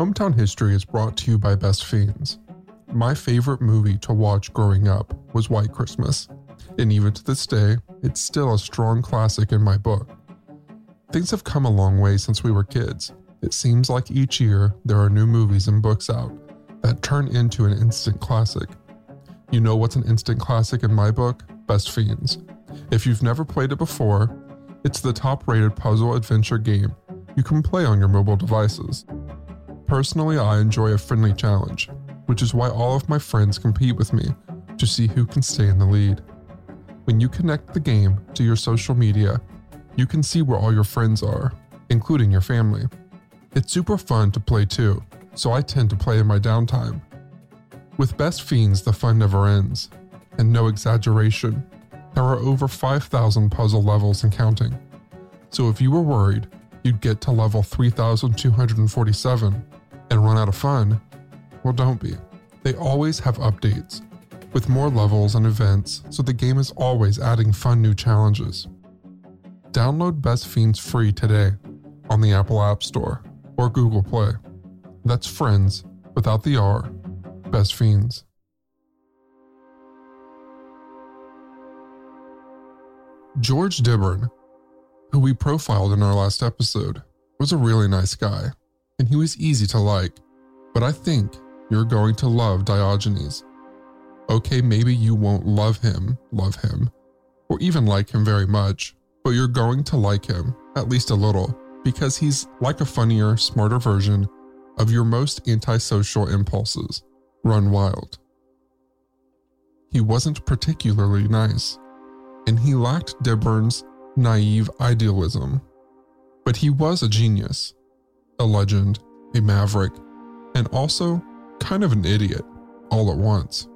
Hometown History is brought to you by Best Fiends. My favorite movie to watch growing up was White Christmas, and even to this day, it's still a strong classic in my book. Things have come a long way since we were kids. It seems like each year there are new movies and books out that turn into an instant classic. You know what's an instant classic in my book? Best Fiends. If you've never played it before, it's the top rated puzzle adventure game you can play on your mobile devices. Personally, I enjoy a friendly challenge, which is why all of my friends compete with me to see who can stay in the lead. When you connect the game to your social media, you can see where all your friends are, including your family. It's super fun to play too, so I tend to play in my downtime. With Best Fiends, the fun never ends. And no exaggeration, there are over 5,000 puzzle levels and counting. So if you were worried you'd get to level 3,247 and run out of fun, well, don't be. They always have updates with more levels and events, so the game is always adding fun new challenges. Download Best Fiends free today on the Apple App Store or Google Play. That's Friends without the R, Best Fiends. George Dibburn, who we profiled in our last episode, was a really nice guy and he was easy to like, but I think you're going to love Diogenes. Okay, maybe you won't love him, love him, or even like him very much, but you're going to like him, at least a little, because he's like a funnier, smarter version of your most antisocial impulses run wild. He wasn't particularly nice, and he lacked Dibburn's naive idealism, but he was a genius a legend, a maverick, and also kind of an idiot all at once.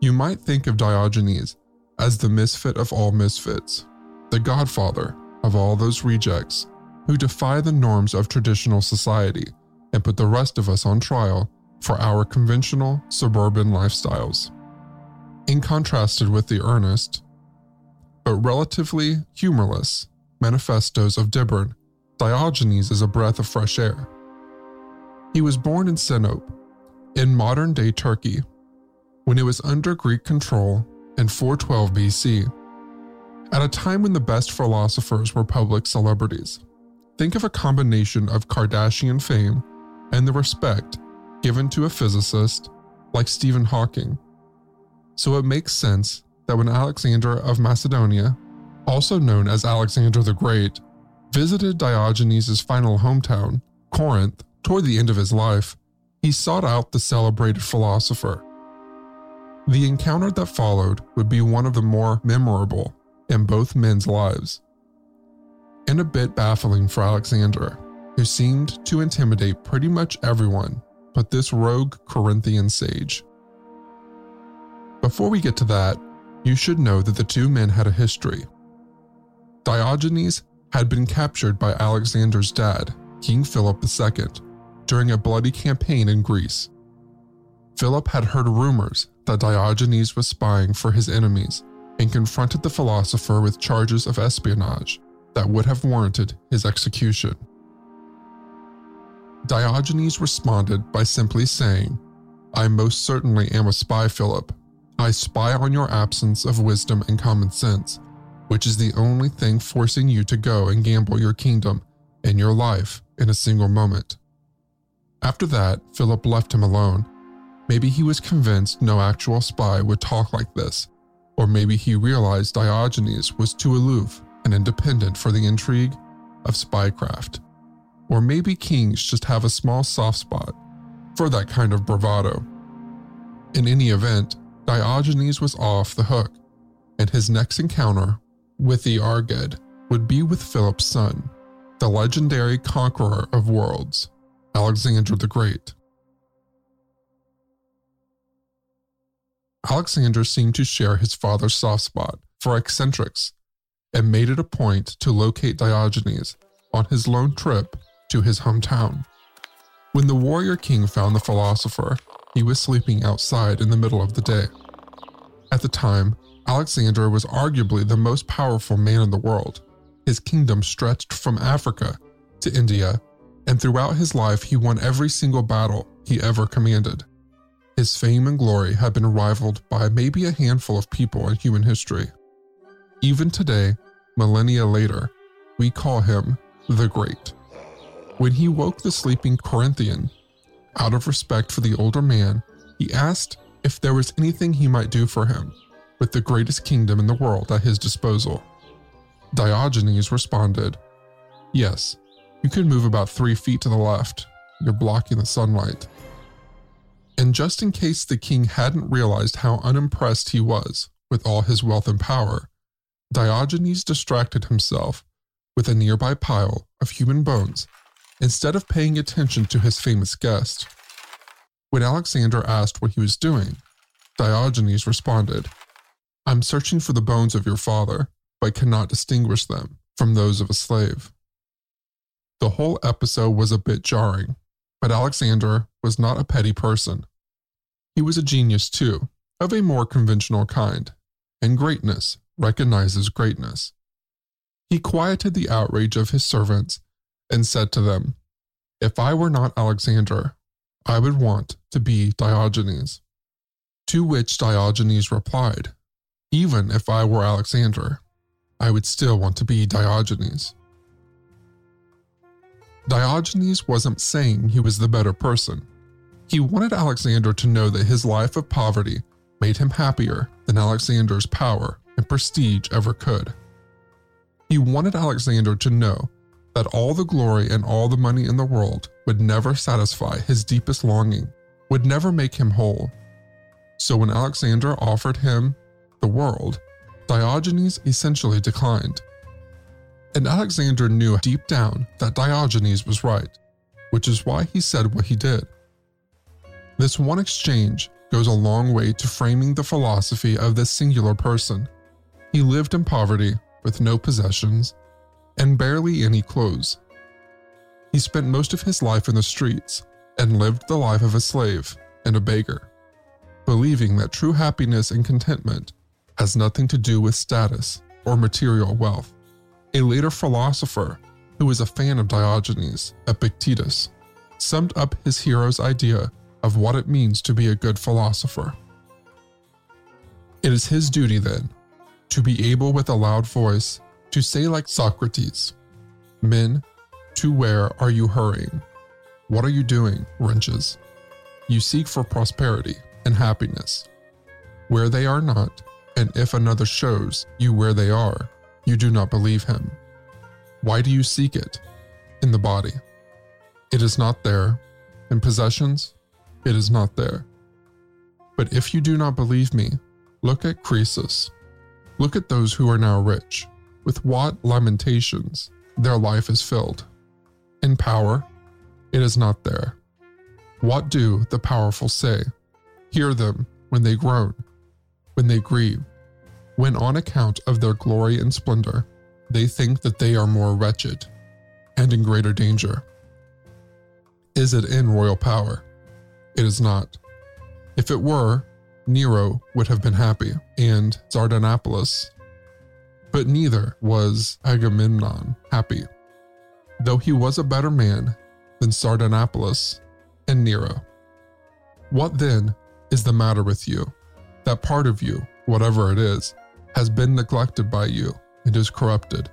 You might think of Diogenes as the misfit of all misfits, the godfather of all those rejects who defy the norms of traditional society and put the rest of us on trial for our conventional suburban lifestyles. In contrasted with the earnest, but relatively humorless manifestos of Dibburn Diogenes is a breath of fresh air. He was born in Sinope, in modern day Turkey, when it was under Greek control in 412 BC, at a time when the best philosophers were public celebrities. Think of a combination of Kardashian fame and the respect given to a physicist like Stephen Hawking. So it makes sense that when Alexander of Macedonia, also known as Alexander the Great, visited Diogenes' final hometown, Corinth, toward the end of his life, he sought out the celebrated philosopher. The encounter that followed would be one of the more memorable in both men's lives, and a bit baffling for Alexander, who seemed to intimidate pretty much everyone but this rogue Corinthian sage. Before we get to that, you should know that the two men had a history. Diogenes had been captured by Alexander's dad, King Philip II, during a bloody campaign in Greece. Philip had heard rumors that Diogenes was spying for his enemies and confronted the philosopher with charges of espionage that would have warranted his execution. Diogenes responded by simply saying, I most certainly am a spy, Philip. I spy on your absence of wisdom and common sense which is the only thing forcing you to go and gamble your kingdom and your life in a single moment. After that, Philip left him alone. Maybe he was convinced no actual spy would talk like this, or maybe he realized Diogenes was too aloof and independent for the intrigue of spycraft. Or maybe kings just have a small soft spot for that kind of bravado. In any event, Diogenes was off the hook, and his next encounter with the Argead would be with Philip's son, the legendary conqueror of worlds, Alexander the Great. Alexander seemed to share his father's soft spot for eccentrics and made it a point to locate Diogenes on his lone trip to his hometown. When the warrior king found the philosopher, he was sleeping outside in the middle of the day. At the time, Alexander was arguably the most powerful man in the world. His kingdom stretched from Africa to India and throughout his life he won every single battle he ever commanded. His fame and glory have been rivaled by maybe a handful of people in human history. Even today, millennia later, we call him the Great. When he woke the sleeping Corinthian, out of respect for the older man, he asked if there was anything he might do for him, with the greatest kingdom in the world at his disposal. Diogenes responded, Yes, you can move about three feet to the left. You're blocking the sunlight. And just in case the king hadn't realized how unimpressed he was with all his wealth and power, Diogenes distracted himself with a nearby pile of human bones instead of paying attention to his famous guest. When Alexander asked what he was doing, Diogenes responded, I'm searching for the bones of your father, but cannot distinguish them from those of a slave. The whole episode was a bit jarring, but Alexander was not a petty person. He was a genius too, of a more conventional kind, and greatness recognizes greatness. He quieted the outrage of his servants and said to them, If I were not Alexander, I would want to be Diogenes. To which Diogenes replied, Even if I were Alexander, I would still want to be Diogenes. Diogenes wasn't saying he was the better person. He wanted Alexander to know that his life of poverty made him happier than Alexander's power and prestige ever could. He wanted Alexander to know that all the glory and all the money in the world would never satisfy his deepest longing, would never make him whole. So when Alexander offered him the world, Diogenes essentially declined. And Alexander knew deep down that Diogenes was right, which is why he said what he did. This one exchange goes a long way to framing the philosophy of this singular person. He lived in poverty with no possessions and barely any clothes. He spent most of his life in the streets and lived the life of a slave and a beggar, believing that true happiness and contentment has nothing to do with status or material wealth. A later philosopher, who was a fan of Diogenes, Epictetus, summed up his hero's idea of what it means to be a good philosopher. It is his duty, then, to be able with a loud voice to say, like Socrates, Men, to where are you hurrying? What are you doing, wretches? You seek for prosperity and happiness. Where they are not, and if another shows you where they are, you do not believe him. Why do you seek it? In the body. It is not there. In possessions, it is not there. But if you do not believe me, look at Croesus. Look at those who are now rich with what lamentations their life is filled. In power, it is not there. What do the powerful say? Hear them when they groan, when they grieve, when on account of their glory and splendor, they think that they are more wretched and in greater danger. Is it in royal power? It is not. If it were, Nero would have been happy, and Sardanapalus but neither was Agamemnon happy, though he was a better man than Sardanapalus and Nero. What then is the matter with you? That part of you, whatever it is, has been neglected by you and is corrupted.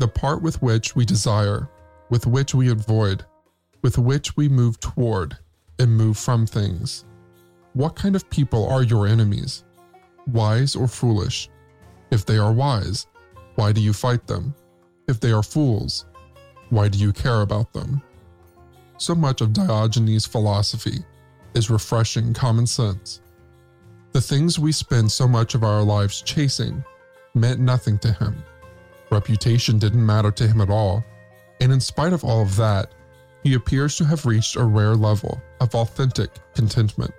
The part with which we desire, with which we avoid, with which we move toward and move from things. What kind of people are your enemies? Wise or foolish? If they are wise, why do you fight them? If they are fools, why do you care about them? So much of Diogenes' philosophy is refreshing common sense. The things we spend so much of our lives chasing meant nothing to him. Reputation didn't matter to him at all, and in spite of all of that, he appears to have reached a rare level of authentic contentment.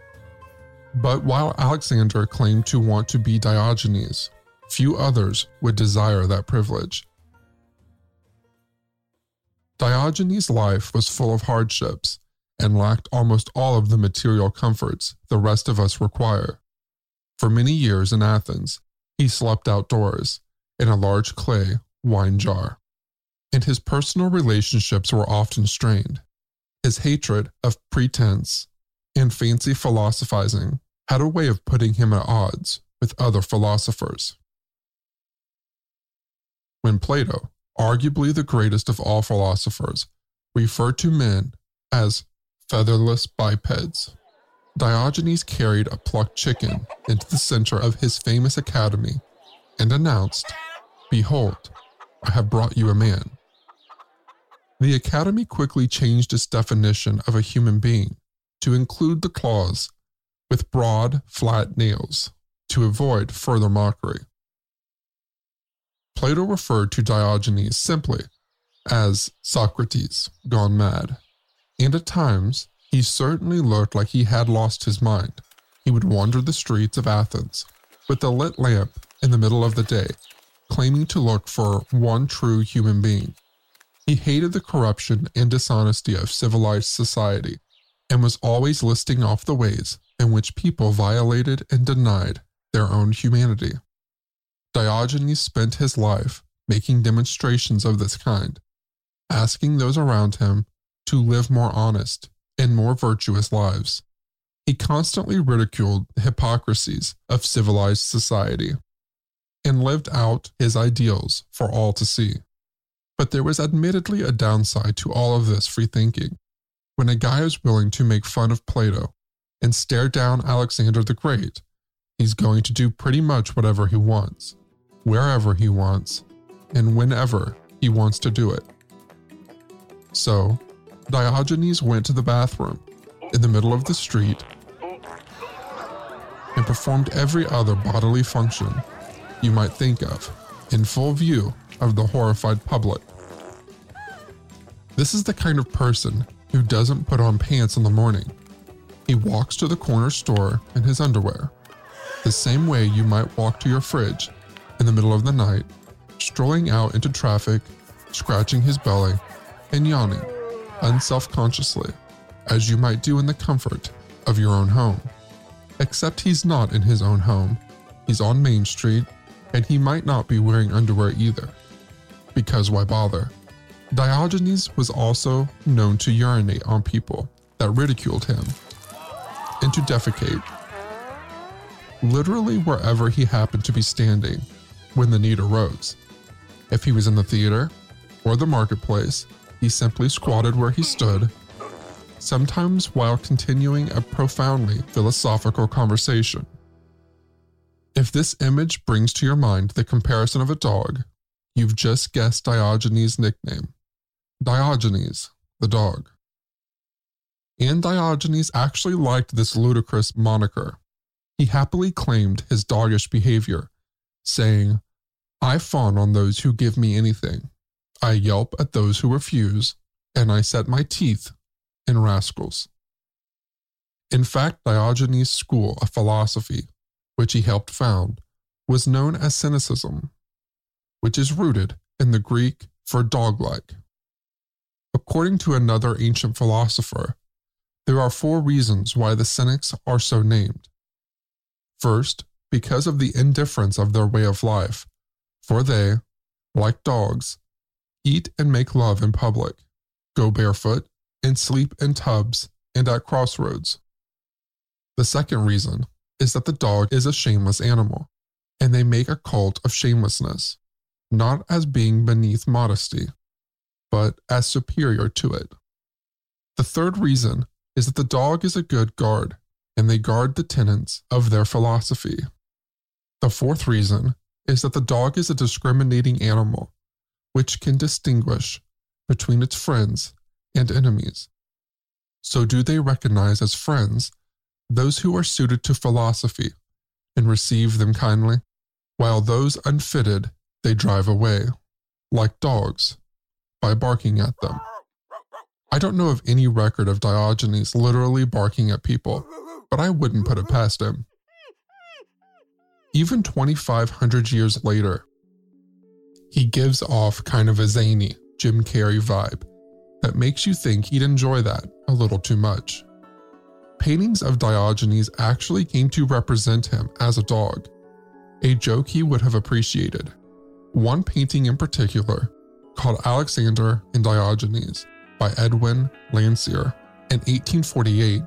But while Alexander claimed to want to be Diogenes, Few others would desire that privilege. Diogenes' life was full of hardships and lacked almost all of the material comforts the rest of us require. For many years in Athens, he slept outdoors in a large clay wine jar. and his personal relationships were often strained. His hatred of pretense and fancy philosophizing had a way of putting him at odds with other philosophers. When Plato, arguably the greatest of all philosophers, referred to men as featherless bipeds, Diogenes carried a plucked chicken into the center of his famous academy and announced, Behold, I have brought you a man. The academy quickly changed its definition of a human being to include the claws with broad, flat nails to avoid further mockery. Plato referred to Diogenes simply as Socrates gone mad, and at times he certainly looked like he had lost his mind. He would wander the streets of Athens with a lit lamp in the middle of the day, claiming to look for one true human being. He hated the corruption and dishonesty of civilized society and was always listing off the ways in which people violated and denied their own humanity. Diogenes spent his life making demonstrations of this kind, asking those around him to live more honest and more virtuous lives. He constantly ridiculed the hypocrisies of civilized society and lived out his ideals for all to see. But there was admittedly a downside to all of this free thinking. When a guy is willing to make fun of Plato and stare down Alexander the Great, he's going to do pretty much whatever he wants, wherever he wants, and whenever he wants to do it. So, Diogenes went to the bathroom in the middle of the street and performed every other bodily function you might think of in full view of the horrified public. This is the kind of person who doesn't put on pants in the morning. He walks to the corner store in his underwear, the same way you might walk to your fridge in the middle of the night, strolling out into traffic, scratching his belly, and yawning unself consciously, as you might do in the comfort of your own home. Except he's not in his own home, he's on Main Street, and he might not be wearing underwear either. Because why bother? Diogenes was also known to urinate on people that ridiculed him and to defecate. Literally wherever he happened to be standing when the need arose. If he was in the theater or the marketplace, he simply squatted where he stood, sometimes while continuing a profoundly philosophical conversation. If this image brings to your mind the comparison of a dog, you've just guessed Diogenes' nickname Diogenes, the dog. And Diogenes actually liked this ludicrous moniker. He happily claimed his doggish behavior, saying, I fawn on those who give me anything. I yelp at those who refuse, and I set my teeth in rascals. In fact, Diogenes' school of philosophy, which he helped found, was known as Cynicism, which is rooted in the Greek for dog-like. According to another ancient philosopher, there are four reasons why the Cynics are so named. First, because of the indifference of their way of life, for they, like dogs, eat and make love in public, go barefoot, and sleep in tubs and at crossroads. The second reason is that the dog is a shameless animal, and they make a cult of shamelessness, not as being beneath modesty, but as superior to it. The third reason is that the dog is a good guard, and they guard the tenets of their philosophy. The fourth reason is that the dog is a discriminating animal which can distinguish between its friends and enemies. So, do they recognize as friends those who are suited to philosophy and receive them kindly, while those unfitted they drive away, like dogs, by barking at them? I don't know of any record of Diogenes literally barking at people, but I wouldn't put it past him. Even 2,500 years later, he gives off kind of a zany Jim Carrey vibe that makes you think he'd enjoy that a little too much. Paintings of Diogenes actually came to represent him as a dog, a joke he would have appreciated. One painting in particular called Alexander and Diogenes by Edwin Landseer in 1848,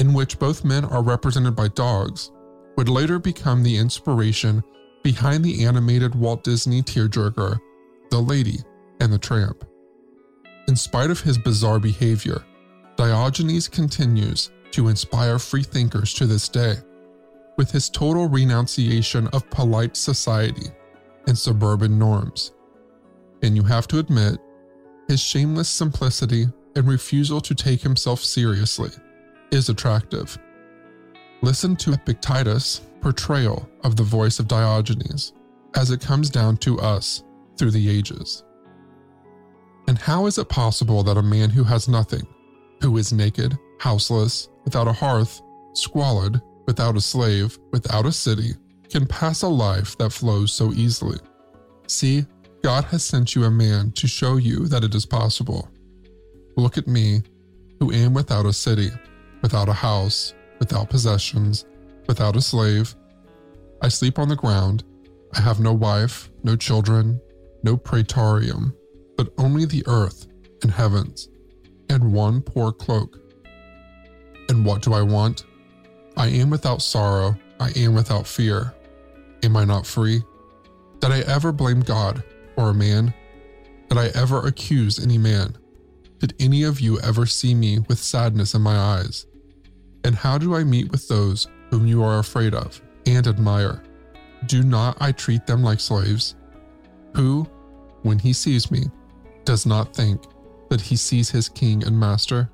in which both men are represented by dogs, would later become the inspiration behind the animated Walt Disney tearjerker, The Lady and the Tramp. In spite of his bizarre behavior, Diogenes continues to inspire freethinkers to this day, with his total renunciation of polite society and suburban norms. And you have to admit, his shameless simplicity and refusal to take himself seriously is attractive. Listen to Epictetus' portrayal of the voice of Diogenes as it comes down to us through the ages. And how is it possible that a man who has nothing, who is naked, houseless, without a hearth, squalid, without a slave, without a city, can pass a life that flows so easily? See, God has sent you a man to show you that it is possible. Look at me, who am without a city, without a house, without possessions, without a slave. I sleep on the ground. I have no wife, no children, no praetorium, but only the earth and heavens, and one poor cloak. And what do I want? I am without sorrow, I am without fear. Am I not free? Did I ever blame God or a man? Did I ever accuse any man? Did any of you ever see me with sadness in my eyes? And how do I meet with those whom you are afraid of and admire? Do not I treat them like slaves? Who, when he sees me, does not think that he sees his king and master?